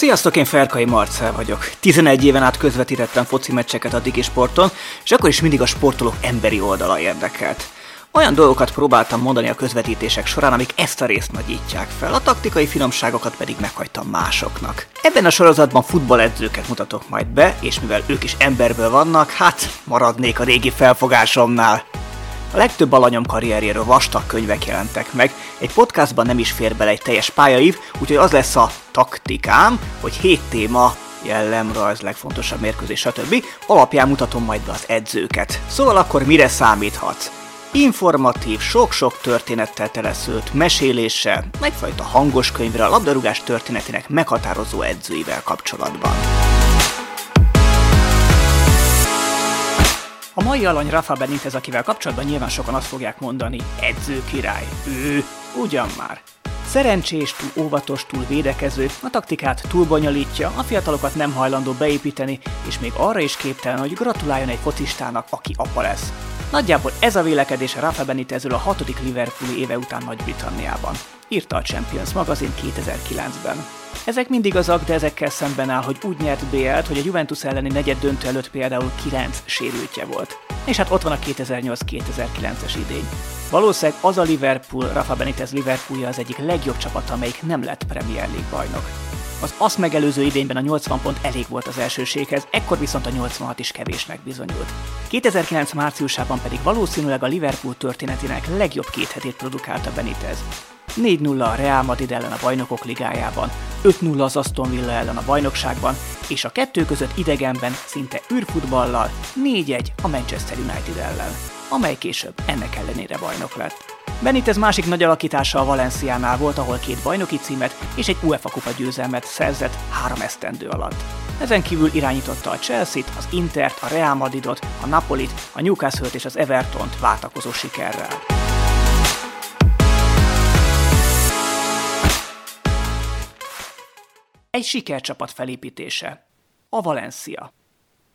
Sziasztok, én Ferkai Marcel vagyok. 11 éven át közvetítettem foci meccseket a Digi Sporton, és akkor is mindig a sportolók emberi oldala érdekelt. Olyan dolgokat próbáltam mondani a közvetítések során, amik ezt a részt nagyítják fel, a taktikai finomságokat pedig meghagytam másoknak. Ebben a sorozatban futballedzőket mutatok majd be, és mivel ők is emberből vannak, hát maradnék a régi felfogásomnál. A legtöbb alanyom karrierjéről vastag könyvek jelentek meg, egy podcastban nem is fér bele egy teljes pályaív, úgyhogy az lesz a taktikám, hogy hét téma, jellemrajz, legfontosabb mérkőzés, stb. alapján mutatom majd be az edzőket. Szóval akkor mire számíthatsz? Informatív, sok-sok történettel teleszült meséléssel, egyfajta hangos könyvre a labdarúgás történetének meghatározó edzőivel kapcsolatban. A mai alany Rafa Benitez, akivel kapcsolatban nyilván sokan azt fogják mondani, edző király. Ő, ugyan már. Szerencsés, túl óvatos, túl védekező, a taktikát túl bonyolítja, a fiatalokat nem hajlandó beépíteni, és még arra is képtelen, hogy gratuláljon egy focistának, aki apa lesz. Nagyjából ez a vélekedés Rafa Benitezről a hatodik Liverpooli éve után Nagy-Britanniában. Írta a Champions magazin 2009-ben. Ezek mindig azok, de ezekkel szemben áll, hogy úgy nyert BL-t, hogy a Juventus elleni negyed döntő előtt például 9 sérültje volt. És hát ott van a 2008-2009-es idény. Valószínűleg az a Liverpool, Rafa Benitez Liverpoolja az egyik legjobb csapata, amelyik nem lett Premier League bajnok. Az azt megelőző idényben a 80 pont elég volt az elsőséghez, ekkor viszont a 86 is kevésnek bizonyult. 2009 márciusában pedig valószínűleg a Liverpool történetének legjobb két hetét produkálta Benitez. 4-0 a Real Madrid ellen a bajnokok ligájában, 5-0 az Aston Villa ellen a bajnokságban, és a kettő között idegenben szinte űrfutballal 4-1 a Manchester United ellen, amely később ennek ellenére bajnok lett. Benitez másik nagy alakítása a Valenciánál volt, ahol két bajnoki címet és egy UEFA kupa győzelmet szerzett három esztendő alatt. Ezen kívül irányította a Chelsea-t, az Intert, a Real Madridot, a Napolit, a Newcastle-t és az Evertont váltakozó sikerrel. Egy sikercsapat felépítése. A Valencia.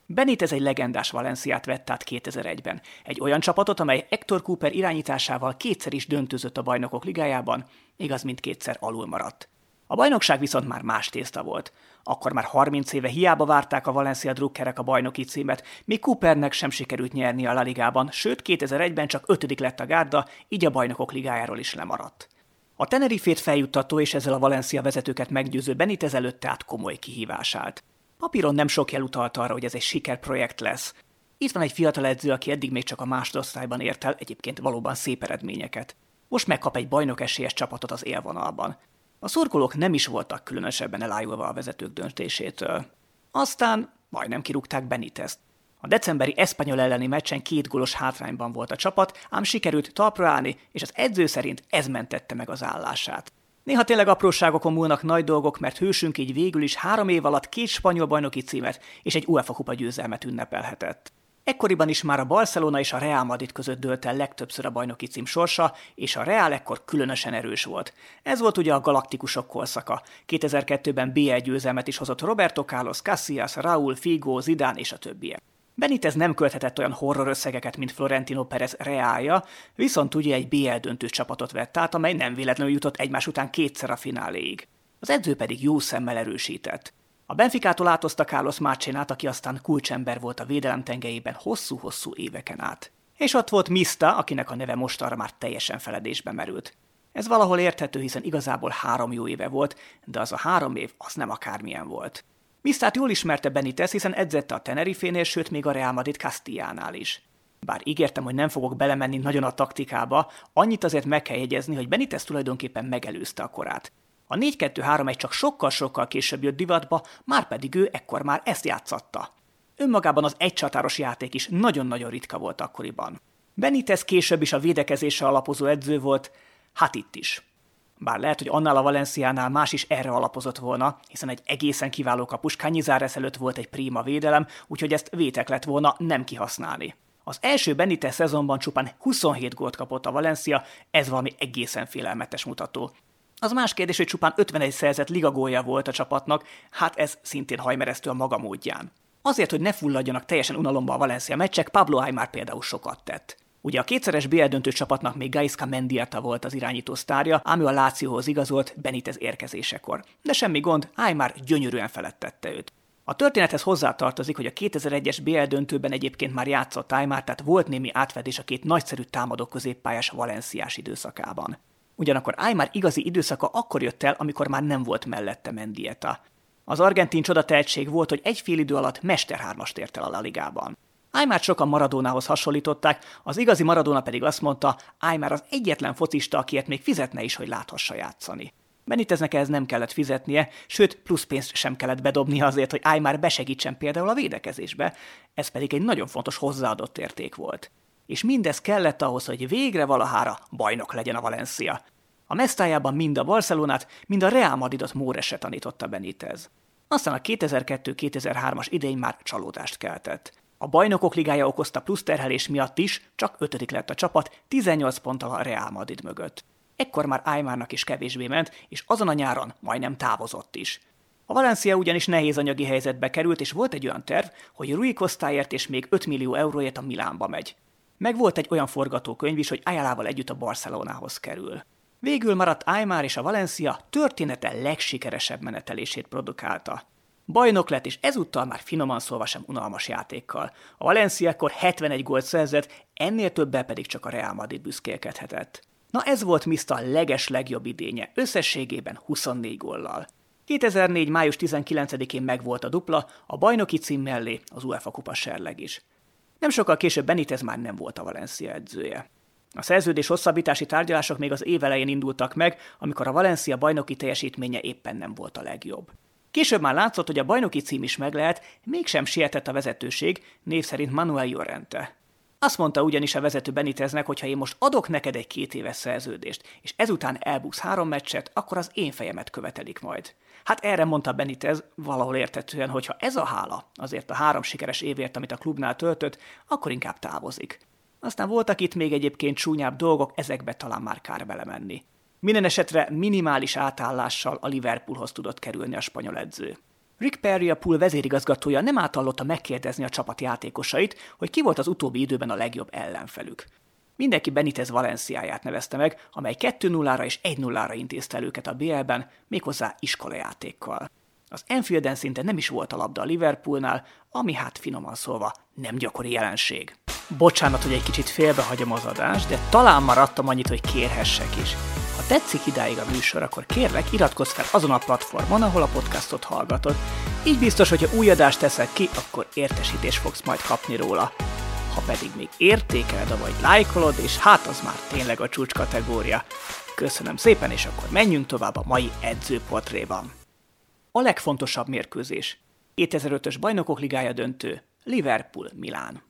Benitez egy legendás Valenciát vett át 2001-ben. Egy olyan csapatot, amely Hector Cooper irányításával kétszer is döntözött a bajnokok ligájában, igaz mindkétszer alul maradt. A bajnokság viszont már más tészta volt. Akkor már 30 éve hiába várták a Valencia drukkerek a bajnoki címet, míg Coopernek sem sikerült nyerni a La Ligában, sőt 2001-ben csak ötödik lett a gárda, így a bajnokok ligájáról is lemaradt. A Tenerifét feljuttató és ezzel a Valencia vezetőket meggyőző Benitez előtt tehát komoly kihívás állt. Papíron nem sok jel utalt arra, hogy ez egy sikerprojekt lesz. Itt van egy fiatal edző, aki eddig még csak a másodosztályban ért el egyébként valóban szép eredményeket. Most megkap egy bajnok esélyes csapatot az élvonalban. A szurkolók nem is voltak különösebben elájulva a vezetők döntésétől. Aztán majdnem kirúgták Benitezt. A decemberi Espanyol elleni meccsen két gólos hátrányban volt a csapat, ám sikerült talpra állni, és az edző szerint ez mentette meg az állását. Néha tényleg apróságokon múlnak nagy dolgok, mert hősünk így végül is három év alatt két spanyol bajnoki címet és egy UEFA kupa győzelmet ünnepelhetett. Ekkoriban is már a Barcelona és a Real Madrid között dőlt el legtöbbször a bajnoki cím sorsa, és a Real ekkor különösen erős volt. Ez volt ugye a galaktikusok korszaka. 2002-ben BL győzelmet is hozott Roberto Carlos, Casillas, Raúl, Figo, Zidane és a többiek. Benitez nem költhetett olyan horror összegeket, mint Florentino Perez reálja, viszont ugye egy BL döntő csapatot vett át, amely nem véletlenül jutott egymás után kétszer a fináléig. Az edző pedig jó szemmel erősített. A Benficától átozta Carlos Márcsénát, aki aztán kulcsember volt a védelem tengelyében hosszú-hosszú éveken át. És ott volt Mista, akinek a neve mostanra már teljesen feledésbe merült. Ez valahol érthető, hiszen igazából három jó éve volt, de az a három év az nem akármilyen volt. Misztát jól ismerte Benitez, hiszen edzette a Tenerifénél, sőt még a Real Madrid Castillánál is. Bár ígértem, hogy nem fogok belemenni nagyon a taktikába, annyit azért meg kell jegyezni, hogy Benitez tulajdonképpen megelőzte a korát. A 4-2-3-1 csak sokkal-sokkal később jött divatba, már pedig ő ekkor már ezt játszatta. Önmagában az egycsatáros játék is nagyon-nagyon ritka volt akkoriban. Benitez később is a védekezésre alapozó edző volt, hát itt is. Bár lehet, hogy annál a Valenciánál más is erre alapozott volna, hiszen egy egészen kiváló kapus Canyizares előtt volt egy prima védelem, úgyhogy ezt vétek lett volna nem kihasználni. Az első Benitez szezonban csupán 27 gólt kapott a Valencia, ez valami egészen félelmetes mutató. Az más kérdés, hogy csupán 51 szerzett ligagólja volt a csapatnak, hát ez szintén hajmeresztő a maga módján. Azért, hogy ne fulladjanak teljesen unalomba a Valencia meccsek, Pablo Aymar például sokat tett. Ugye a kétszeres BL döntő csapatnak még Gaiska Mendieta volt az irányító sztárja, ám ő a Lációhoz igazolt Benitez érkezésekor. De semmi gond, Aymar gyönyörűen felettette őt. A történethez hozzátartozik, hogy a 2001-es BL döntőben egyébként már játszott Aymar, tehát volt némi átfedés a két nagyszerű támadó középpályás valenciás időszakában. Ugyanakkor Aymar igazi időszaka akkor jött el, amikor már nem volt mellette Mendieta. Az argentin csoda tehetség volt, hogy egy fél idő alatt mesterhármast ért el a La Ligában. Aymar sokan Maradónához hasonlították, az igazi Maradona pedig azt mondta, Aymar az egyetlen focista, akiért még fizetne is, hogy láthassa játszani. Beniteznek ehhez nem kellett fizetnie, sőt, plusz pénzt sem kellett bedobnia azért, hogy Aymar besegítsen például a védekezésbe, ez pedig egy nagyon fontos hozzáadott érték volt. És mindez kellett ahhoz, hogy végre valahára bajnok legyen a Valencia. A mesztájában mind a Barcelonát, mind a Real Madridot Móresre tanította Benitez. Aztán a 2002-2003-as idény már csalódást keltett. A bajnokok ligája okozta plusz terhelés miatt is csak ötödik lett a csapat, 18 ponttal a Real Madrid mögött. Ekkor már Aymarnak is kevésbé ment, és azon a nyáron majdnem távozott is. A Valencia ugyanis nehéz anyagi helyzetbe került, és volt egy olyan terv, hogy Rui Costáért és még 5 millió euróért a Milánba megy. Meg volt egy olyan forgatókönyv is, hogy Ayalával együtt a Barcelonához kerül. Végül maradt Aymar és a Valencia története legsikeresebb menetelését produkálta. Bajnok lett, és ezúttal már finoman szólva sem unalmas játékkal. A Valencia ekkor 71 gólt szerzett, ennél többel pedig csak a Real Madrid büszkélkedhetett. Na ez volt Mista leges legjobb idénye, összességében 24 góllal. 2004. május 19-én megvolt a dupla, a bajnoki cím mellé az UEFA kupa serleg is. Nem sokkal később Benitez már nem volt a Valencia edzője. A szerződés hosszabbítási tárgyalások még az év elején indultak meg, amikor a Valencia bajnoki teljesítménye éppen nem volt a legjobb. Később már látszott, hogy a bajnoki cím is meg lehet, mégsem sietett a vezetőség, név szerint Manuel Llorente. Azt mondta ugyanis a vezető Beniteznek, hogy ha én most adok neked egy két éves szerződést, és ezután elbuksz három meccset, akkor az én fejemet követelik majd. Hát erre mondta Benitez valahol értetően, hogy ha ez a hála azért a három sikeres évért, amit a klubnál töltött, akkor inkább távozik. Aztán voltak itt még egyébként csúnyább dolgok, ezekbe talán már kár belemenni. Minden esetre minimális átállással a Liverpoolhoz tudott kerülni a spanyol edző. Rick Perry a pool vezérigazgatója nem átallotta megkérdezni a csapat játékosait, hogy ki volt az utóbbi időben a legjobb ellenfelük. Mindenki Benitez Valenciáját nevezte meg, amely 2-0-ra és 1-0-ra intézte őket a BL-ben, méghozzá iskolajátékkal. Az Enfielden szinte nem is volt a labda a Liverpoolnál, ami hát finoman szólva nem gyakori jelenség. Bocsánat, hogy egy kicsit félbehagyom az adást, de talán maradtam annyit, hogy kérhessek is. Ha tetszik idáig a műsor, akkor kérlek, iratkozz fel azon a platformon, ahol a podcastot hallgatod. Így biztos, hogyha új adást teszek ki, akkor értesítést fogsz majd kapni róla. Ha pedig még értékeled, vagy lájkolod, és hát az már tényleg a csúcs kategória. Köszönöm szépen, és akkor menjünk tovább a mai edzőportréban. A legfontosabb mérkőzés. 2005-ös bajnokok ligája döntő. Liverpool-Milán.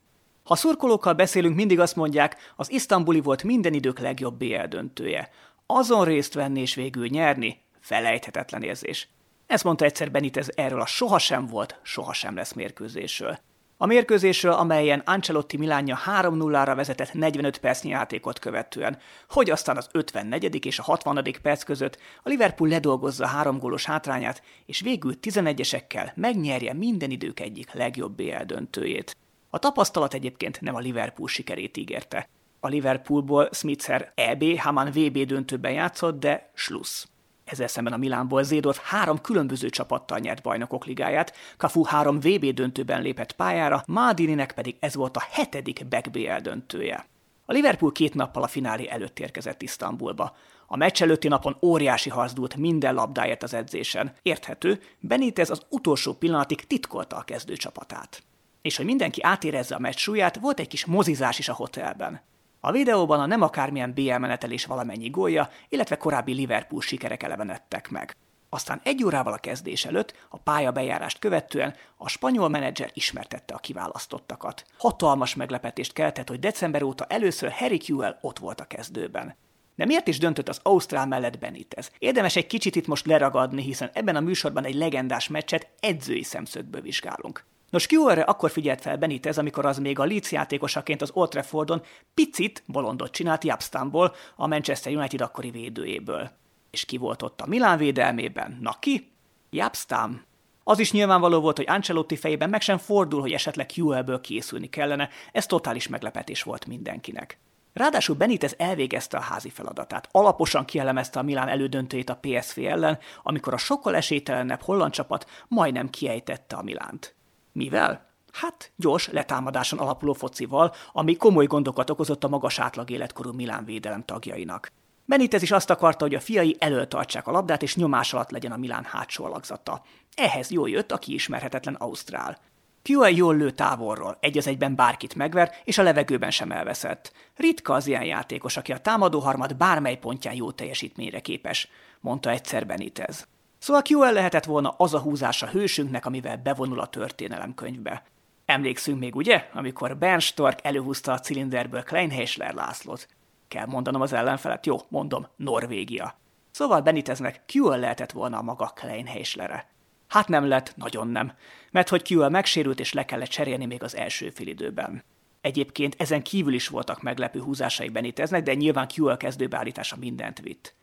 Ha szurkolókkal beszélünk, mindig azt mondják, az isztambuli volt minden idők legjobb BL döntője. Azon részt venni és végül nyerni, felejthetetlen érzés. Ezt mondta egyszer Benitez erről a sohasem volt, sohasem lesz mérkőzésről. A mérkőzésről, amelyen Ancelotti Milánja 3-0-ra vezetett 45 percnyi játékot követően, hogy aztán az 54. és a 60. perc között a Liverpool ledolgozza három gólos hátrányát, és végül 11-esekkel megnyerje minden idők egyik legjobb BL döntőjét. A tapasztalat egyébként nem a Liverpool sikerét ígérte. A Liverpoolból Smitzer EB, Haman VB döntőben játszott, de slusz. Ezzel szemben a Milánból Zédorf három különböző csapattal nyert bajnokok ligáját, Kafu három VB döntőben lépett pályára, Maldininek pedig ez volt a hetedik Back BL döntője. A Liverpool két nappal a finálé előtt érkezett Isztambulba. A meccs előtti napon óriási harc minden labdáért az edzésen. Érthető, Benitez az utolsó pillanatig titkolta a kezdőcsapatát. És hogy mindenki átérezze a meccs súlyát, volt egy kis mozizás is a hotelben. A videóban a nem akármilyen BL menetelés valamennyi gólja, illetve korábbi Liverpool sikerek elevenedtek meg. Aztán egy órával a kezdés előtt, a pálya bejárást követően a spanyol menedzser ismertette a kiválasztottakat. Hatalmas meglepetést keltett, hogy december óta először Harry Kewell ott volt a kezdőben. De miért is döntött az Ausztrál mellett Benitez? Érdemes egy kicsit itt most leragadni, hiszen ebben a műsorban egy legendás meccset edzői szemszögből vizsgálunk. Nos, Kewerre akkor figyelt fel Benitez, amikor az még a Leeds játékosaként az Old Traffordon picit bolondot csinált Japstamból, a Manchester United akkori védőjéből. És ki volt ott a Milán védelmében? Na ki? Japstam. Az is nyilvánvaló volt, hogy Ancelotti fejében meg sem fordul, hogy esetleg QL-ből készülni kellene, ez totális meglepetés volt mindenkinek. Ráadásul Benitez elvégezte a házi feladatát. Alaposan kielemezte a Milán elődöntőjét a PSV ellen, amikor a sokkal esélytelenebb holland csapat majdnem kiejtette a Milánt. Mivel? Hát gyors letámadáson alapuló focival, ami komoly gondokat okozott a magas átlag életkorú Milán védelem tagjainak. Benitez is azt akarta, hogy a fiai tartsák a labdát, és nyomás alatt legyen a Milán hátsó alakzata. Ehhez jól jött a kiismerhetetlen Ausztrál. Pua jól lő távolról, egy az egyben bárkit megver, és a levegőben sem elveszett. Ritka az ilyen játékos, aki a támadó harmad bármely pontján jó teljesítményre képes, mondta egyszer Benitez. Szóval QL lehetett volna az a húzása hősünknek, amivel bevonul a történelemkönyvbe. Emlékszünk még, ugye, amikor Bern Stork előhúzta a cilinderből Kleinheisler Lászlót. Kell mondanom az ellenfelet, jó, mondom, Norvégia. Szóval Beniteznek QL lehetett volna a maga Kleinheislere. Hát nem lett, nagyon nem, mert hogy QL megsérült és le kellett cserélni még az első félidőben. Egyébként ezen kívül is voltak meglepő húzásai Beniteznek, de nyilván QL kezdőbeállítása mindent vitt.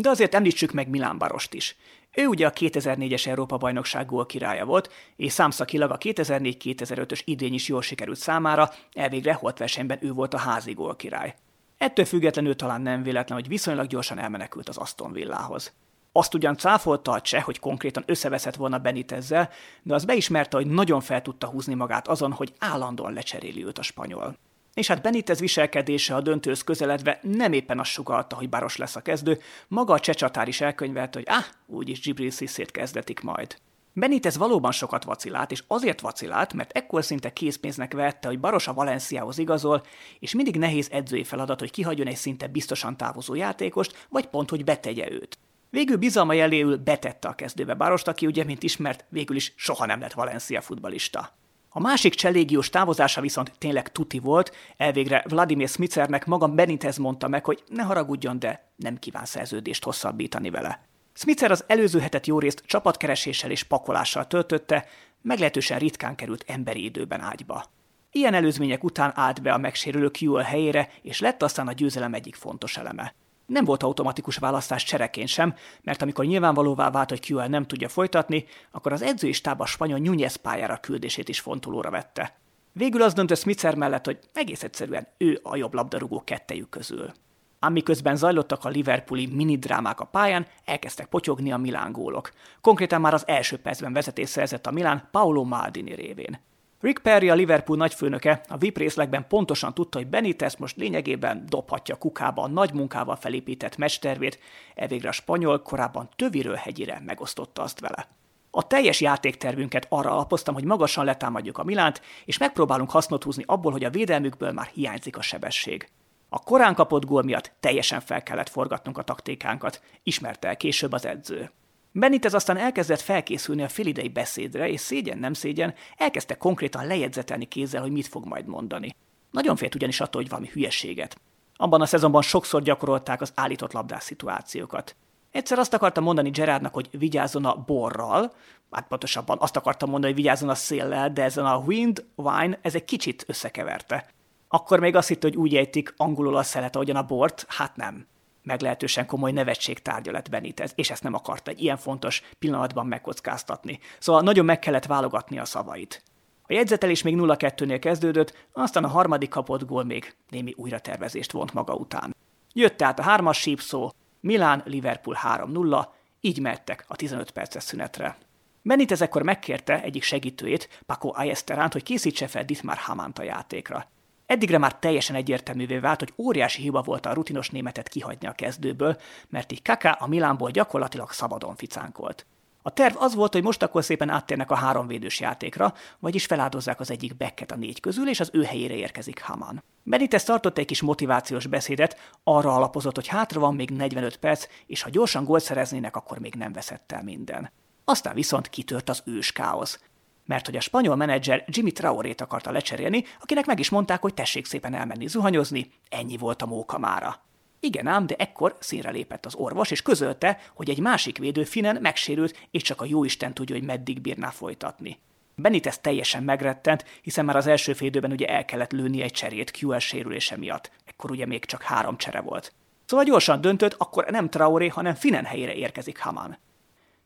De azért említsük meg Milán Barost is. Ő ugye a 2004-es Európa-bajnokság gól királya volt, és számszakilag a 2004-2005-ös idény is jól sikerült számára, elvégre holt versenyben ő volt a házi gól király. Ettől függetlenül talán nem véletlen, hogy viszonylag gyorsan elmenekült az Aston Villához. Azt ugyan cáfolta a cseh, hogy konkrétan összeveszett volna Benitezzel, de az beismerte, hogy nagyon fel tudta húzni magát azon, hogy állandóan lecseréli őt a spanyol. És hát Benitez viselkedése a döntőhöz közeledve nem éppen azt sugalta, hogy Baros lesz a kezdő, maga a csecsatár is elkönyvelte, hogy ah, úgyis Gibril Sziszét kezdetik majd. Benitez valóban sokat vacilált, és azért vacilált, mert ekkor szinte készpénznek vette, hogy Baros a Valenciához igazol, és mindig nehéz edzői feladat, hogy kihagyjon egy szinte biztosan távozó játékost, vagy pont, hogy betegye őt. Végül bizalma jeléül betette a kezdőbe Barost, aki ugye, mint ismert, végül is soha nem lett Valencia futbalista. A másik cselégiós távozása viszont tényleg tuti volt, elvégre Vladimir Smicernek maga Benitez mondta meg, hogy ne haragudjon, de nem kíván szerződést hosszabbítani vele. Smitzer az előző hetet jó részt csapatkereséssel és pakolással töltötte, meglehetősen ritkán került emberi időben ágyba. Ilyen előzmények után állt be a megsérülő QL helyére, és lett aztán a győzelem egyik fontos eleme. Nem volt automatikus választás csereként sem, mert amikor nyilvánvalóvá vált, hogy QL nem tudja folytatni, akkor az edzői stáb a spanyol Núñez pályára küldését is fontolóra vette. Végül az döntött Smitzer mellett, hogy egész egyszerűen ő a jobb labdarúgó kettejük közül. Ám miközben zajlottak a Liverpooli minidrámák a pályán, elkezdtek potyogni a Milán gólok. Konkrétan már az első percben vezetés szerzett a Milán Paolo Maldini révén. Rick Perry, a Liverpool nagyfőnöke a VIP részlegben pontosan tudta, hogy Benitez most lényegében dobhatja kukába a nagy munkával felépített mestervét, elvégre a spanyol korábban töviről hegyire megosztotta azt vele. A teljes játéktervünket arra alapoztam, hogy magasan letámadjuk a Milánt, és megpróbálunk hasznot húzni abból, hogy a védelmükből már hiányzik a sebesség. A korán kapott gól miatt teljesen fel kellett forgatnunk a taktikánkat, ismerte el később az edző. Benitez aztán elkezdett felkészülni a félidei beszédre, és szégyen nem szégyen, elkezdte konkrétan lejegyzetelni kézzel, hogy mit fog majd mondani. Nagyon félt ugyanis attól, hogy valami hülyeséget. Abban a szezonban sokszor gyakorolták az állított labdás szituációkat. Egyszer azt akarta mondani Gerardnak, hogy vigyázzon a borral, hát pontosabban azt akarta mondani, hogy vigyázzon a széllel, de ezen a wind, wine, ez egy kicsit összekeverte. Akkor még azt hitt, hogy úgy ejtik angolul a szelet, ahogyan a bort, hát nem meglehetősen komoly nevetség tárgya lett Benitez, és ezt nem akarta egy ilyen fontos pillanatban megkockáztatni. Szóval nagyon meg kellett válogatni a szavait. A jegyzetelés még 0-2-nél kezdődött, aztán a harmadik kapott gól még némi újratervezést vont maga után. Jött tehát a hármas sípszó, Milán, Liverpool 3-0, így mehettek a 15 perces szünetre. Benitez ekkor megkérte egyik segítőjét, Paco Ayesteránt, hogy készítse fel Dietmar Hamánt a játékra. Eddigre már teljesen egyértelművé vált, hogy óriási hiba volt a rutinos németet kihagyni a kezdőből, mert így Kaká a Milánból gyakorlatilag szabadon ficánkolt. A terv az volt, hogy most akkor szépen áttérnek a háromvédős játékra, vagyis feláldozzák az egyik bekket a négy közül, és az ő helyére érkezik Haman. Benitez tartott egy kis motivációs beszédet, arra alapozott, hogy hátra van még 45 perc, és ha gyorsan gólt szereznének, akkor még nem veszett el minden. Aztán viszont kitört az ős káosz mert hogy a spanyol menedzser Jimmy Traorét akarta lecserélni, akinek meg is mondták, hogy tessék szépen elmenni zuhanyozni, ennyi volt a móka mára. Igen ám, de ekkor színre lépett az orvos, és közölte, hogy egy másik védő Finen megsérült, és csak a jóisten tudja, hogy meddig bírná folytatni. Benitez teljesen megrettent, hiszen már az első félidőben ugye el kellett lőni egy cserét QL sérülése miatt. Ekkor ugye még csak három csere volt. Szóval gyorsan döntött, akkor nem Traoré, hanem Finen helyére érkezik Haman.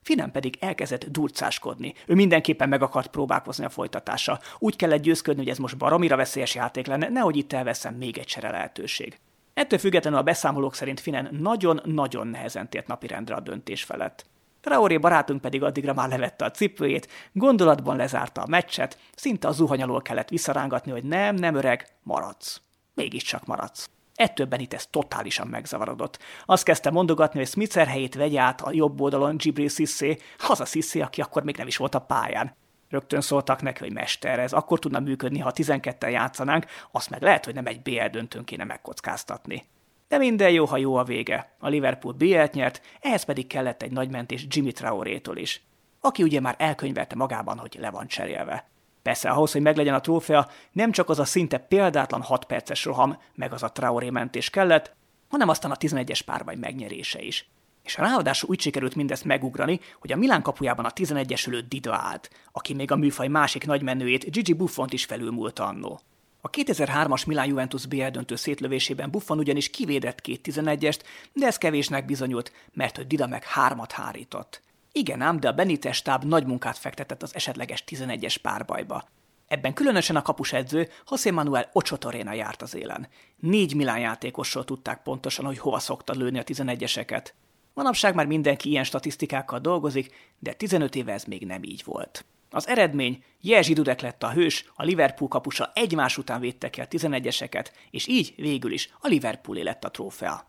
Finem pedig elkezdett durcáskodni. Ő mindenképpen meg akart próbálkozni a folytatása. Úgy kellett győzködni, hogy ez most baromira veszélyes játék lenne, nehogy itt elveszem még egy csere lehetőség. Ettől függetlenül a beszámolók szerint Finen nagyon-nagyon nehezen tért napirendre a döntés felett. Traoré barátunk pedig addigra már levette a cipőjét, gondolatban lezárta a meccset, szinte a zuhany alól kellett visszarángatni, hogy nem, nem öreg, maradsz. Mégiscsak maradsz. Ettől Benitez totálisan megzavarodott. Azt kezdte mondogatni, hogy Smither helyét vegye át a jobb oldalon Gibril Sissé, az a Sissé, aki akkor még nem is volt a pályán. Rögtön szóltak neki, hogy mester, ez akkor tudna működni, ha 12-en játszanánk, azt meg lehet, hogy nem egy BL döntőn kéne megkockáztatni. De minden jó, ha jó a vége. A Liverpool BL-t nyert, ehhez pedig kellett egy nagy mentés Jimmy Traorétól is, aki ugye már elkönyvelte magában, hogy le van cserélve. Persze ahhoz, hogy meglegyen a trófea, nem csak az a szinte példátlan 6 perces roham, meg az a Traoré mentés kellett, hanem aztán a 11-es párbaj megnyerése is. És ráadásul úgy sikerült mindezt megugrani, hogy a Milán kapujában a 11-esülő Dida állt, aki még a műfaj másik nagymenőjét Gigi Buffont is felülmúlta annó. A 2003-as Milán Juventus BL döntő szétlövésében Buffon ugyanis kivédett két 11-est, de ez kevésnek bizonyult, mert hogy Dida meg hármat hárított. Igen ám, de a Benitez stáb nagy munkát fektetett az esetleges 11-es párbajba. Ebben különösen a kapusedző José Manuel Ochotorena járt az élen. Négy Milán játékosról tudták pontosan, hogy hova szokta lőni a 11-eseket. Manapság már mindenki ilyen statisztikákkal dolgozik, de 15 éve ez még nem így volt. Az eredmény, Jerzy Dudek lett a hős, a Liverpool kapusa egymás után védte ki a 11-eseket, és így végül is a Liverpoolé lett a trófea.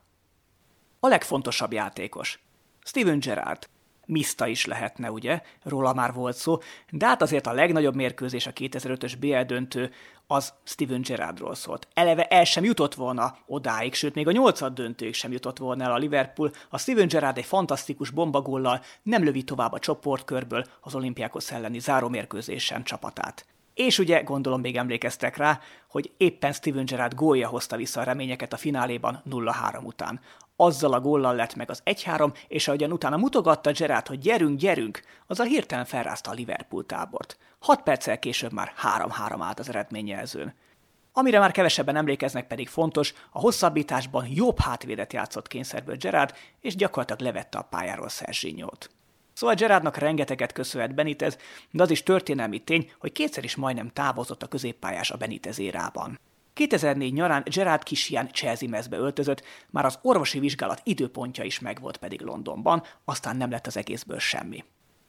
A legfontosabb játékos. Steven Gerrard. Mista is lehetne, ugye? Róla már volt szó, de hát azért a legnagyobb mérkőzés a 2005-ös BL döntő az Steven Gerrardról szólt. Eleve el sem jutott volna odáig, sőt még a nyolcad döntőig sem jutott volna el a Liverpool. A Steven Gerrard egy fantasztikus bombagollal nem lövi tovább a csoportkörből az olimpiákos elleni zárómérkőzésen csapatát. És ugye gondolom még emlékeztek rá, hogy éppen Steven Gerrard gólja hozta vissza a reményeket a fináléban 0-3 után. Azzal a góllal lett meg az 1-3, és ahogyan utána mutogatta Gerrard, hogy gyerünk, gyerünk, az a hirtelen felrázta a Liverpool tábort. Hat perccel később már 3-3 állt az eredményjelzőn. Amire már kevesebben emlékeznek pedig fontos, a hosszabbításban jobb hátvédet játszott kényszerből Gerard, és gyakorlatilag levette a pályáról Szerzsinyót. Szóval Gerardnak rengeteget köszönhet Benitez, de az is történelmi tény, hogy kétszer is majdnem távozott a középpályás a Benitez érában. 2004 nyarán Gerard Kisian Chelsea mezbe öltözött, már az orvosi vizsgálat időpontja is megvolt pedig Londonban, aztán nem lett az egészből semmi.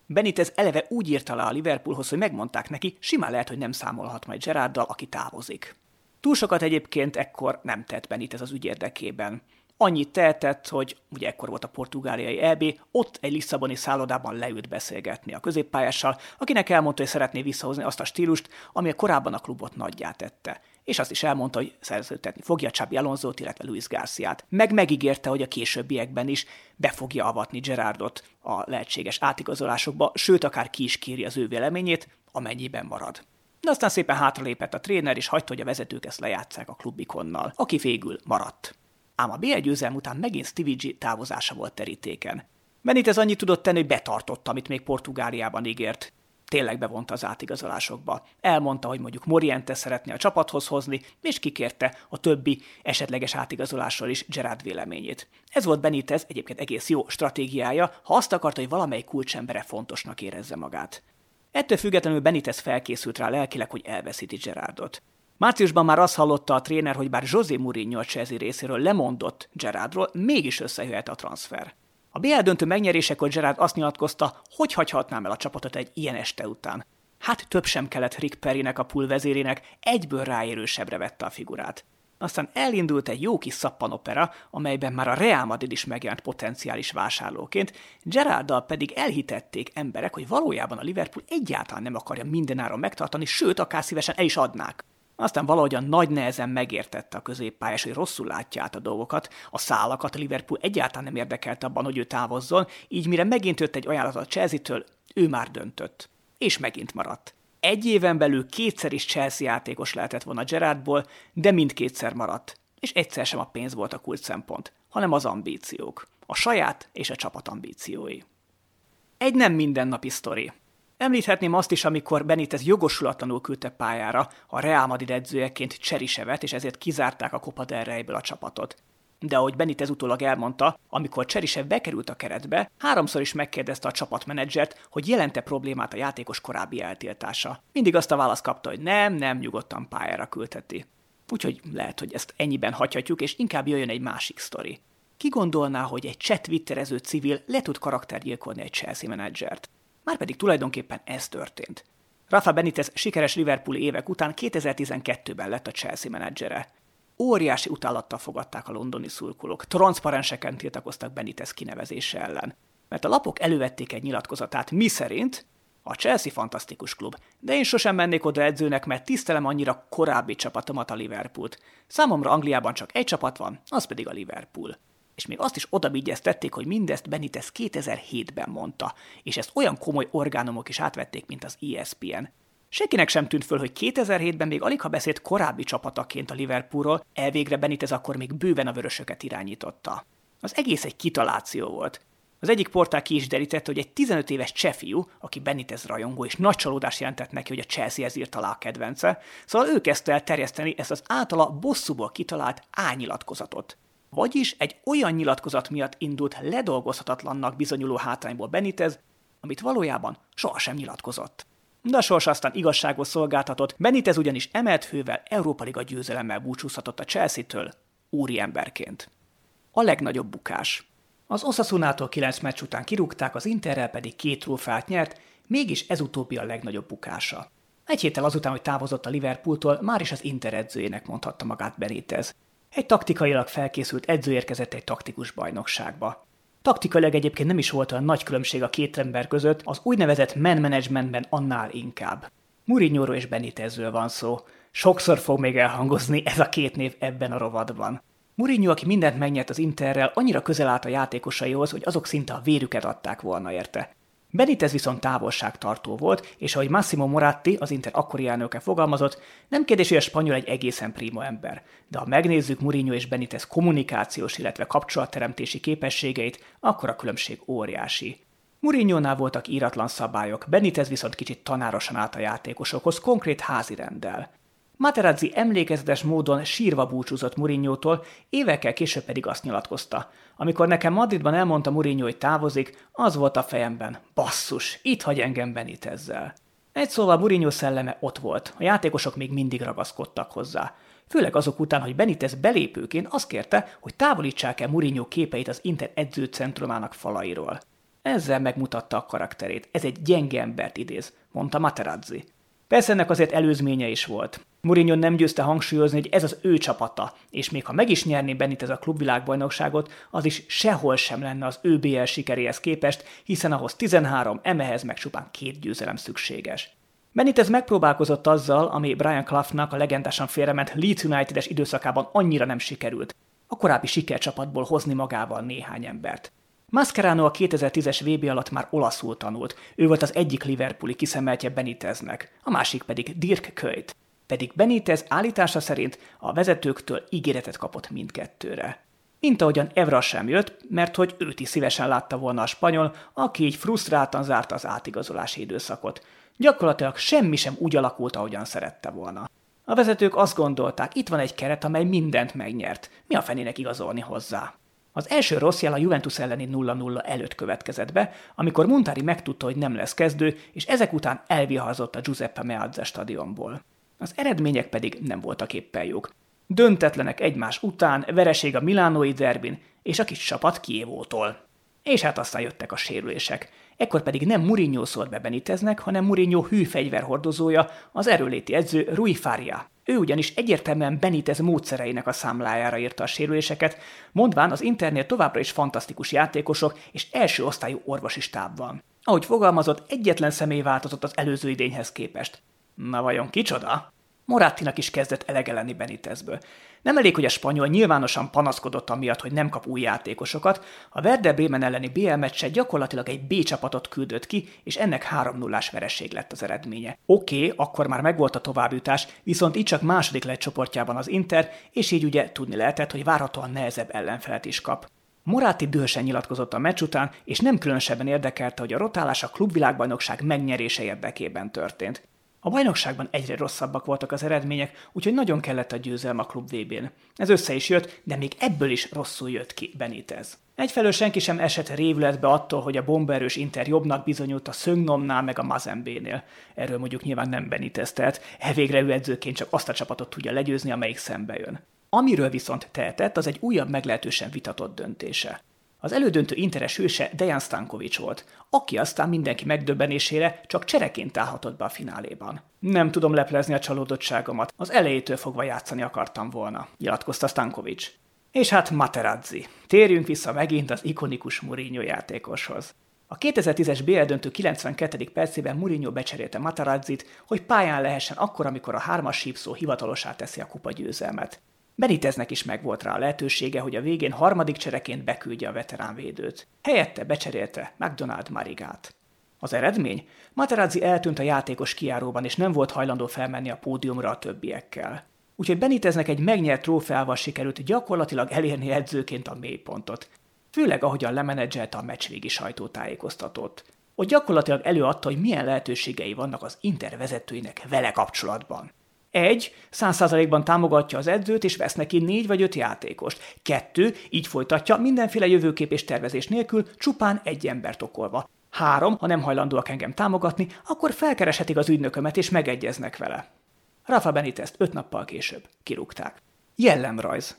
Benitez eleve úgy írta le a Liverpoolhoz, hogy megmondták neki, simán lehet, hogy nem számolhat majd Gerarddal, aki távozik. Túl sokat egyébként ekkor nem tett Benitez az ügy érdekében. Annyit tehetett, hogy ugye ekkor volt a portugáliai EB, ott egy Lisszaboni szállodában leült beszélgetni a középpályással, akinek elmondta, hogy szeretné visszahozni azt a stílust, ami a korábban a klubot nagyját tette. És azt is elmondta, hogy szerződtetni fogja Csabi Alonzót, illetve Luis Garciát. Meg megígérte, hogy a későbbiekben is be fogja avatni Gerardot a lehetséges átigazolásokba, sőt, akár ki is kéri az ő véleményét, amennyiben marad. De aztán szépen hátralépett a tréner, és hagyta, hogy a vezetők ezt lejátszák a klubikonnal, aki végül maradt ám a BL győzelm után megint Stevie G távozása volt terítéken. Benitez annyit tudott tenni, hogy betartotta, amit még Portugáliában ígért. Tényleg bevonta az átigazolásokba. Elmondta, hogy mondjuk Moriente szeretné a csapathoz hozni, és kikérte a többi esetleges átigazolásról is Gerard véleményét. Ez volt Benitez egyébként egész jó stratégiája, ha azt akarta, hogy valamely kulcsembere fontosnak érezze magát. Ettől függetlenül Benitez felkészült rá lelkileg, hogy elveszíti Gerardot. Márciusban már azt hallotta a tréner, hogy bár José Mourinho a Chelsea részéről lemondott Gerardról, mégis összejöhet a transfer. A BL döntő megnyerésekor Gerard azt nyilatkozta, hogy hagyhatnám el a csapatot egy ilyen este után. Hát több sem kellett Rick Perrynek a pool vezérének, egyből ráérősebbre vette a figurát. Aztán elindult egy jó kis szappanopera, amelyben már a Real Madrid is megjelent potenciális vásárlóként, Gerarddal pedig elhitették emberek, hogy valójában a Liverpool egyáltalán nem akarja mindenáron megtartani, sőt, akár szívesen el is adnák. Aztán valahogyan nagy nehezen megértette a középpályás, hogy rosszul látja át a dolgokat, a szálakat a Liverpool egyáltalán nem érdekelt abban, hogy ő távozzon, így mire megint jött egy ajánlat a Chelsea-től, ő már döntött. És megint maradt. Egy éven belül kétszer is Chelsea játékos lehetett volna Gerardból, de mindkétszer maradt. És egyszer sem a pénz volt a kult szempont, hanem az ambíciók. A saját és a csapat ambíciói. Egy nem mindennapi sztori. Említhetném azt is, amikor Benitez jogosulatlanul küldte pályára a Real Madrid edzőjeként Cserisevet, és ezért kizárták a Copa del Reyből a csapatot. De ahogy Benitez utólag elmondta, amikor Cserisev bekerült a keretbe, háromszor is megkérdezte a csapatmenedzsert, hogy jelente problémát a játékos korábbi eltiltása. Mindig azt a választ kapta, hogy nem, nem, nyugodtan pályára küldheti. Úgyhogy lehet, hogy ezt ennyiben hagyhatjuk, és inkább jöjjön egy másik sztori. Ki gondolná, hogy egy chat twitterező civil le tud karaktergyilkolni egy Chelsea menedzsert? Márpedig tulajdonképpen ez történt. Rafa Benitez sikeres Liverpool évek után 2012-ben lett a Chelsea menedzsere. Óriási utálattal fogadták a londoni szurkolók, transzparenseken tiltakoztak Benitez kinevezése ellen. Mert a lapok elővették egy nyilatkozatát, mi szerint a Chelsea fantasztikus klub, de én sosem mennék oda edzőnek, mert tisztelem annyira korábbi csapatomat a Liverpoolt. Számomra Angliában csak egy csapat van, az pedig a Liverpool és még azt is odabigyeztették, hogy mindezt Benitez 2007-ben mondta, és ezt olyan komoly orgánumok is átvették, mint az ESPN. Senkinek sem tűnt föl, hogy 2007-ben még alig ha beszélt korábbi csapataként a Liverpoolról, elvégre Benitez akkor még bőven a vörösöket irányította. Az egész egy kitaláció volt. Az egyik portál ki is derítette, hogy egy 15 éves csefiú, aki Benitez rajongó és nagy csalódás jelentett neki, hogy a Chelsea-hez írt alá a kedvence, szóval ő kezdte el terjeszteni ezt az általa bosszúból kitalált álnyilatkozatot. Vagyis egy olyan nyilatkozat miatt indult ledolgozhatatlannak bizonyuló hátrányból Benitez, amit valójában sohasem nyilatkozott. De a sors aztán igazságos szolgáltatott, Benitez ugyanis emelt hővel Európa Liga győzelemmel búcsúzhatott a Chelsea-től, úri emberként. A legnagyobb bukás. Az Osasunától 9 meccs után kirúgták, az Interrel pedig két trófeát nyert, mégis ez utóbbi a legnagyobb bukása. Egy héttel azután, hogy távozott a Liverpooltól, már is az Inter edzőjének mondhatta magát Benitez. Egy taktikailag felkészült edző érkezett egy taktikus bajnokságba. Taktikailag egyébként nem is volt olyan nagy különbség a két ember között, az úgynevezett man managementben annál inkább. Mourinho és Benitezről van szó. Sokszor fog még elhangozni ez a két név ebben a rovadban. Mourinho, aki mindent megnyert az Interrel, annyira közel állt a játékosaihoz, hogy azok szinte a vérüket adták volna érte. Benitez viszont távolságtartó volt, és ahogy Massimo Moratti, az Inter akkori elnöke fogalmazott, nem kérdés, hogy a spanyol egy egészen primo ember. De ha megnézzük Mourinho és Benitez kommunikációs, illetve kapcsolatteremtési képességeit, akkor a különbség óriási. Mourinho-nál voltak íratlan szabályok, Benitez viszont kicsit tanárosan állt a játékosokhoz, konkrét házi rendel. Materazzi emlékezetes módon sírva búcsúzott Mourinho-tól, évekkel később pedig azt nyilatkozta. Amikor nekem Madridban elmondta Mourinho, hogy távozik, az volt a fejemben. Basszus, itt hagy engem ezzel. Egy szóval Mourinho szelleme ott volt, a játékosok még mindig ragaszkodtak hozzá. Főleg azok után, hogy Benitez belépőként azt kérte, hogy távolítsák el Mourinho képeit az Inter edzőcentrumának falairól. Ezzel megmutatta a karakterét. Ez egy gyenge embert idéz, mondta Materazzi. Persze ennek azért előzménye is volt. Mourinho nem győzte hangsúlyozni, hogy ez az ő csapata, és még ha meg is nyerné Benit ez a klubvilágbajnokságot, az is sehol sem lenne az ő BL sikeréhez képest, hiszen ahhoz 13, emehez meg csupán két győzelem szükséges. Benitez megpróbálkozott azzal, ami Brian Cloughnak a legendásan félrement Leeds United-es időszakában annyira nem sikerült, a korábbi sikercsapatból hozni magával néhány embert. Mascherano a 2010-es VB alatt már olaszul tanult, ő volt az egyik Liverpooli kiszemeltje Beniteznek, a másik pedig Dirk Kuyt. Pedig Benitez állítása szerint a vezetőktől ígéretet kapott mindkettőre. Mint ahogyan Evra sem jött, mert hogy őt is szívesen látta volna a spanyol, aki így frusztráltan zárta az átigazolási időszakot. Gyakorlatilag semmi sem úgy alakult, ahogyan szerette volna. A vezetők azt gondolták, itt van egy keret, amely mindent megnyert. Mi a fenének igazolni hozzá? Az első rossz jel a Juventus elleni 0-0 előtt következett be, amikor Montari megtudta, hogy nem lesz kezdő, és ezek után elviharzott a Giuseppe Meazza stadionból. Az eredmények pedig nem voltak éppen jók. Döntetlenek egymás után, vereség a Milánói derbin és a kis csapat Kievótól. És hát aztán jöttek a sérülések. Ekkor pedig nem Mourinho szólt be Beniteznek, hanem Mourinho hű fegyverhordozója, az erőléti edző Rui Faria. Ő ugyanis egyértelműen Benitez módszereinek a számlájára írta a sérüléseket, mondván az internet továbbra is fantasztikus játékosok és első osztályú orvosi stáb van. Ahogy fogalmazott, egyetlen személy változott az előző idényhez képest. Na vajon kicsoda? Morattinak is kezdett elege lenni Benitezből. Nem elég, hogy a spanyol nyilvánosan panaszkodott amiatt, hogy nem kap új játékosokat, a Werder Bremen elleni BL meccse gyakorlatilag egy B csapatot küldött ki, és ennek 3 0 vereség lett az eredménye. Oké, okay, akkor már megvolt a továbbjutás, viszont így csak második lett csoportjában az Inter, és így ugye tudni lehetett, hogy várhatóan nehezebb ellenfelet is kap. Moráti dühösen nyilatkozott a meccs után, és nem különösebben érdekelte, hogy a rotálás a klubvilágbajnokság megnyerése érdekében történt. A bajnokságban egyre rosszabbak voltak az eredmények, úgyhogy nagyon kellett a győzelm a klub VB-n. Ez össze is jött, de még ebből is rosszul jött ki Benitez. Egyfelől senki sem esett révületbe attól, hogy a bomberős Inter jobbnak bizonyult a Szöngnomnál meg a Mazembénél. Erről mondjuk nyilván nem Benitez tehet, elvégre ő edzőként csak azt a csapatot tudja legyőzni, amelyik szembe jön. Amiről viszont tehetett, az egy újabb meglehetősen vitatott döntése. Az elődöntő interes hőse Dejan Stankovics volt, aki aztán mindenki megdöbbenésére csak csereként állhatott be a fináléban. Nem tudom leplezni a csalódottságomat, az elejétől fogva játszani akartam volna, nyilatkozta Stankovics. És hát Materazzi. Térjünk vissza megint az ikonikus Mourinho játékoshoz. A 2010-es BL döntő 92. percében Mourinho becserélte Matarazzit, hogy pályán lehessen akkor, amikor a hármas sípszó hivatalosá teszi a kupa győzelmet. Beniteznek is megvolt rá a lehetősége, hogy a végén harmadik csereként beküldje a veterán védőt. Helyette becserélte McDonald Marigát. Az eredmény? Materazzi eltűnt a játékos kiáróban, és nem volt hajlandó felmenni a pódiumra a többiekkel. Úgyhogy Beniteznek egy megnyert trófeával sikerült gyakorlatilag elérni edzőként a mélypontot. Főleg ahogyan lemenedzselte a meccsvégi sajtótájékoztatót. Ott gyakorlatilag előadta, hogy milyen lehetőségei vannak az Inter vezetőinek vele kapcsolatban. Egy, száz százalékban támogatja az edzőt, és vesz neki négy vagy öt játékost. Kettő, így folytatja, mindenféle jövőkép és tervezés nélkül, csupán egy embert okolva. Három, ha nem hajlandóak engem támogatni, akkor felkereshetik az ügynökömet és megegyeznek vele. Rafa Benitez öt nappal később. Kirúgták. Jellemrajz.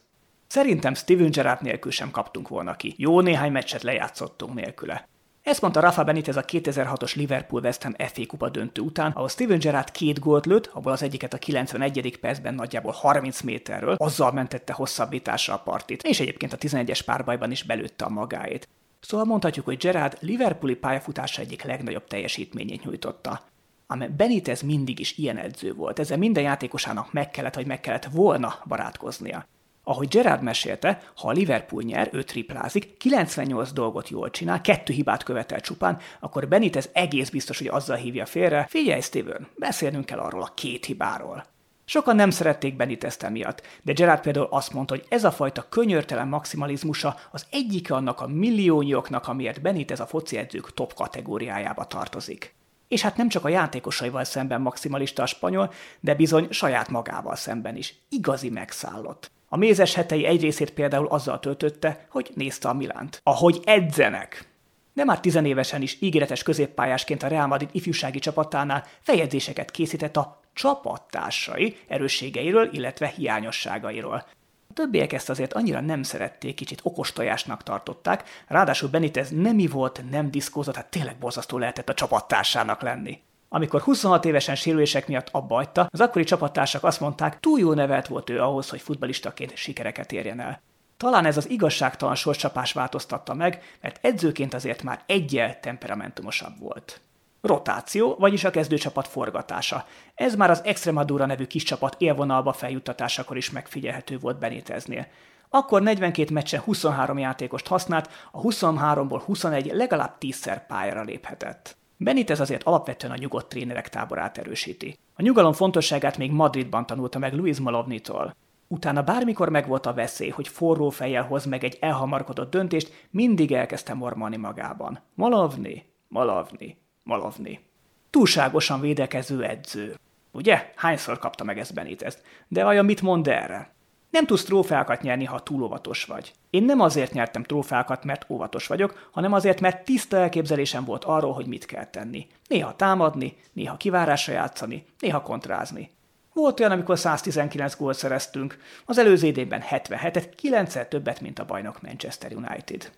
Szerintem Steven Gerrard nélkül sem kaptunk volna ki. Jó néhány meccset lejátszottunk nélküle. Ezt mondta Rafa Benitez a 2006-os Liverpool West Ham FA kupa döntő után, ahol Steven Gerrard két gólt lőtt, abból az egyiket a 91. percben nagyjából 30 méterről, azzal mentette hosszabbításra a partit, és egyébként a 11-es párbajban is belőtte a magáét. Szóval mondhatjuk, hogy Gerard Liverpooli pályafutása egyik legnagyobb teljesítményét nyújtotta. Ám Benitez mindig is ilyen edző volt, ezzel minden játékosának meg kellett, vagy meg kellett volna barátkoznia. Ahogy Gerard mesélte, ha a Liverpool nyer, ő triplázik, 98 dolgot jól csinál, kettő hibát követel csupán, akkor Benitez egész biztos, hogy azzal hívja félre, figyelj Steven, beszélnünk kell arról a két hibáról. Sokan nem szerették Benitezt emiatt, de Gerard például azt mondta, hogy ez a fajta könyörtelen maximalizmusa az egyik annak a milliónyoknak, amiért Benitez a foci edzők top kategóriájába tartozik. És hát nem csak a játékosaival szemben maximalista a spanyol, de bizony saját magával szemben is. Igazi megszállott. A mézes hetei egy részét például azzal töltötte, hogy nézte a Milánt. Ahogy edzenek! De már tizenévesen is ígéretes középpályásként a Real Madrid ifjúsági csapatánál feljegyzéseket készített a csapattársai erősségeiről, illetve hiányosságairól. A többiek ezt azért annyira nem szerették, kicsit okostojásnak tartották, ráadásul Benitez nemi volt, nem diszkózott, hát tényleg borzasztó lehetett a csapattársának lenni. Amikor 26 évesen sérülések miatt abba hagyta, az akkori csapattársak azt mondták, túl jó nevelt volt ő ahhoz, hogy futbalistaként sikereket érjen el. Talán ez az igazságtalan sorscsapás változtatta meg, mert edzőként azért már egyel temperamentumosabb volt. Rotáció, vagyis a kezdőcsapat forgatása. Ez már az Extremadura nevű kis csapat élvonalba feljuttatásakor is megfigyelhető volt Beniteznél. Akkor 42 meccsen 23 játékost használt, a 23-ból 21 legalább 10-szer pályára léphetett. Benitez azért alapvetően a nyugodt trénerek táborát erősíti. A nyugalom fontosságát még Madridban tanulta meg Luis Malovnitól. Utána bármikor megvolt a veszély, hogy forró fejjel hoz meg egy elhamarkodott döntést, mindig elkezdte mormani magában. Malovni, Malovni, Malovni. Túlságosan védekező edző. Ugye? Hányszor kapta meg ezt Benitez? De vajon mit mond erre? Nem tudsz trófeákat nyerni, ha túl óvatos vagy. Én nem azért nyertem trófeákat, mert óvatos vagyok, hanem azért, mert tiszta elképzelésem volt arról, hogy mit kell tenni. Néha támadni, néha kivárásra játszani, néha kontrázni. Volt olyan, amikor 119 gólt szereztünk, az előző idényben 77-et, 9 többet, mint a bajnok Manchester United.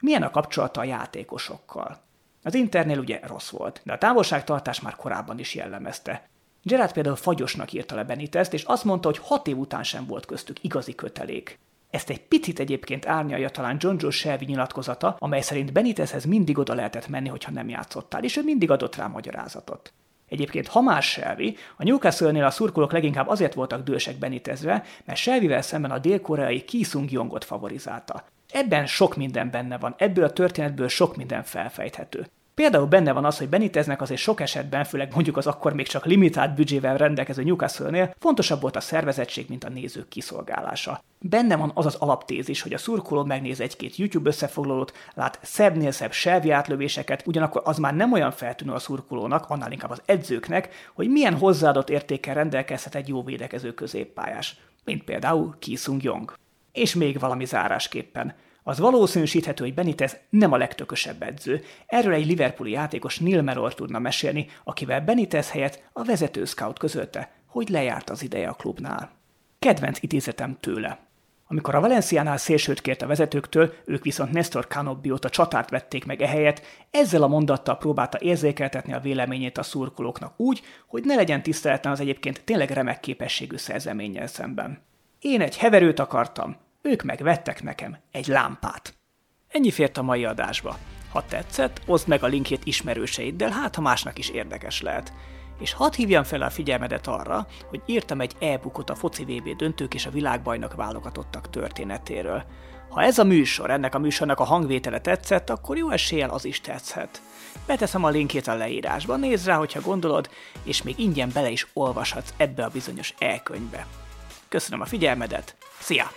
Milyen a kapcsolata a játékosokkal? Az Internél ugye rossz volt, de a távolságtartás már korábban is jellemezte. Gerard például fagyosnak írta le Benitezt, és azt mondta, hogy hat év után sem volt köztük igazi kötelék. Ezt egy picit egyébként árnyalja talán John Joe Shelby nyilatkozata, amely szerint Benitezhez mindig oda lehetett menni, hogyha nem játszottál, és ő mindig adott rá magyarázatot. Egyébként ha más Shelby, a Newcastle-nél a szurkolók leginkább azért voltak dősek Benitezre, mert Shelbyvel szemben a dél-koreai Ki Sung favorizálta. Ebben sok minden benne van, ebből a történetből sok minden felfejthető. Például benne van az, hogy Beniteznek azért sok esetben, főleg mondjuk az akkor még csak limitált büdzsével rendelkező Newcastle-nél fontosabb volt a szervezettség, mint a nézők kiszolgálása. Benne van az az alaptézis, hogy a szurkoló megnéz egy-két YouTube összefoglalót, lát szebbnél szebb selvi átlövéseket, ugyanakkor az már nem olyan feltűnő a szurkolónak, annál inkább az edzőknek, hogy milyen hozzáadott értékkel rendelkezhet egy jó védekező középpályás, mint például Ki Sung Jong. És még valami zárásképpen. Az valószínűsíthető, hogy Benitez nem a legtökösebb edző. Erről egy Liverpooli játékos Neil Meror tudna mesélni, akivel Benitez helyett a vezető scout közölte, hogy lejárt az ideje a klubnál. Kedvenc idézetem tőle. Amikor a Valenciánál szélsőt kért a vezetőktől, ők viszont Nestor Canobbiót a csatárt vették meg ehelyett, ezzel a mondattal próbálta érzékeltetni a véleményét a szurkolóknak úgy, hogy ne legyen tiszteletlen az egyébként tényleg remek képességű szerzeménnyel szemben. Én egy heverőt akartam, ők meg vettek nekem egy lámpát. Ennyi fért a mai adásba. Ha tetszett, oszd meg a linkjét ismerőseiddel, hát ha másnak is érdekes lehet. És hadd hívjam fel a figyelmedet arra, hogy írtam egy e-bookot a foci VB döntők és a világbajnok válogatottak történetéről. Ha ez a műsor, ennek a műsornak a hangvétele tetszett, akkor jó eséllyel az is tetszhet. Beteszem a linkjét a leírásba, nézd rá, hogyha gondolod, és még ingyen bele is olvashatsz ebbe a bizonyos e-könyvbe. Köszönöm a figyelmedet, szia!